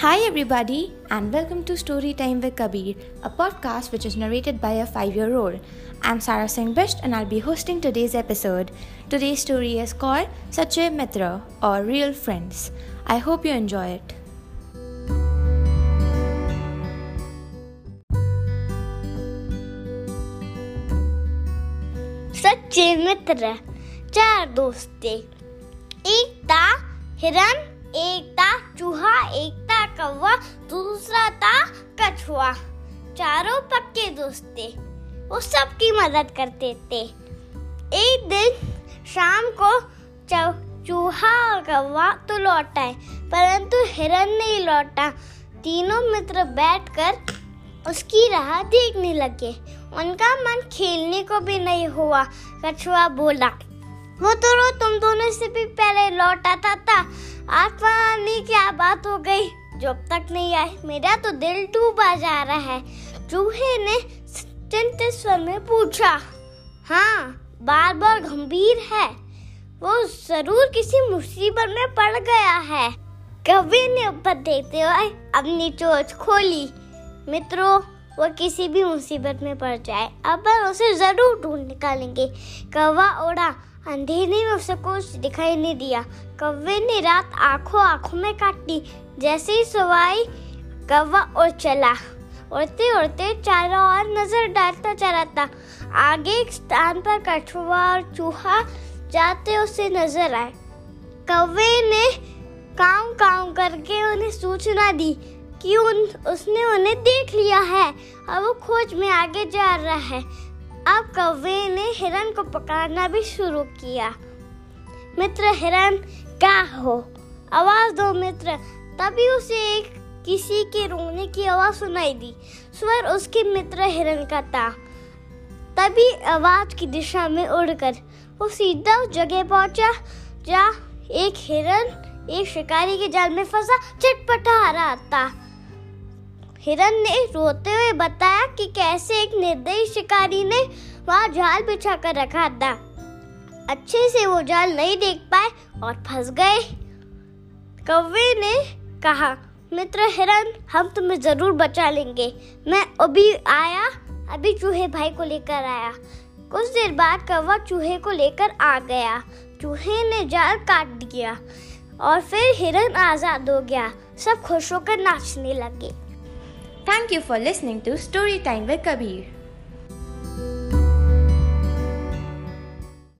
Hi, everybody, and welcome to Story Time with Kabir, a podcast which is narrated by a five year old. I'm Sarah Singh Bisht, and I'll be hosting today's episode. Today's story is called Sache Mitra or Real Friends. I hope you enjoy it. सच्चे मित्र चार दोस्त थे एक था हिरन एक था चूहा एक था कौवा दूसरा था कछुआ। चारों पक्के दोस्त थे। वो सबकी मदद करते थे। एक दिन शाम को चूहा और कौवा तो लौट आए, परंतु हिरन नहीं लौटा। तीनों मित्र बैठकर उसकी राह देखने लगे। उनका मन खेलने को भी नहीं हुआ। कछुआ बोला, वो तो रो, तुम दोनों से भी पहले लौट आता था। आज पता नहीं क्या बात हो गई। जब तक नहीं आए, मेरा तो दिल डूबा जा रहा है। चूहे ने चिंतित स्वर में पूछा हाँ बार बार गंभीर है। वो ज़रूर किसी मुसीबत में पड़ गया है। कवि ने ऊपर देखते हुए अपनी चोच खोली, मित्रों, वो किसी भी मुसीबत में पड़ जाए अब उसे ज़रूर ढूंढ निकालेंगे। कौवा ओढ़ा अंधेरे में उसे कुछ दिखाई नहीं दिया। कौवे ने रात आँखों आँखों में काटी। जैसे ही सवाई, कौवा उड़ चला। उड़ते उड़ते चारों ओर नज़र डालता चला था आगे एक स्थान पर कछुआ और चूहा जाते उसे नज़र आए। कौवे ने काम काम करके उन्हें सूचना दी कि उन, उसने उन्हें देख लिया है और वो खोज में आगे जा रहा है। अब कौवे ने हिरन को पकड़ना भी शुरू किया। मित्र हिरन, क्या हो? आवाज़ दो मित्र। तभी उसे एक किसी के रोने की आवाज़ सुनाई दी। स्वर उसके मित्र हिरन का था। तभी आवाज़ की दिशा में उड़कर वो सीधा उस जगह पहुँचा, जहाँ एक हिरन एक शिकारी के जाल में फंसा, चटपटा रहा था। हिरन ने रोते हुए बताया कि कैसे एक निर्दयी शिकारी ने वहाँ जाल बिछा कर रखा था। अच्छे से वो जाल नहीं देख पाए और फंस गए। कौवे ने कहा, मित्र हिरन, हम तुम्हें ज़रूर बचा लेंगे। मैं अभी आया, अभी चूहे भाई को लेकर आया। कुछ देर बाद कौवा चूहे को लेकर आ गया। चूहे ने जाल काट दिया और फिर हिरन आज़ाद हो गया। सब खुश होकर नाचने लगे। Thank you for listening to Storytime with Kabir.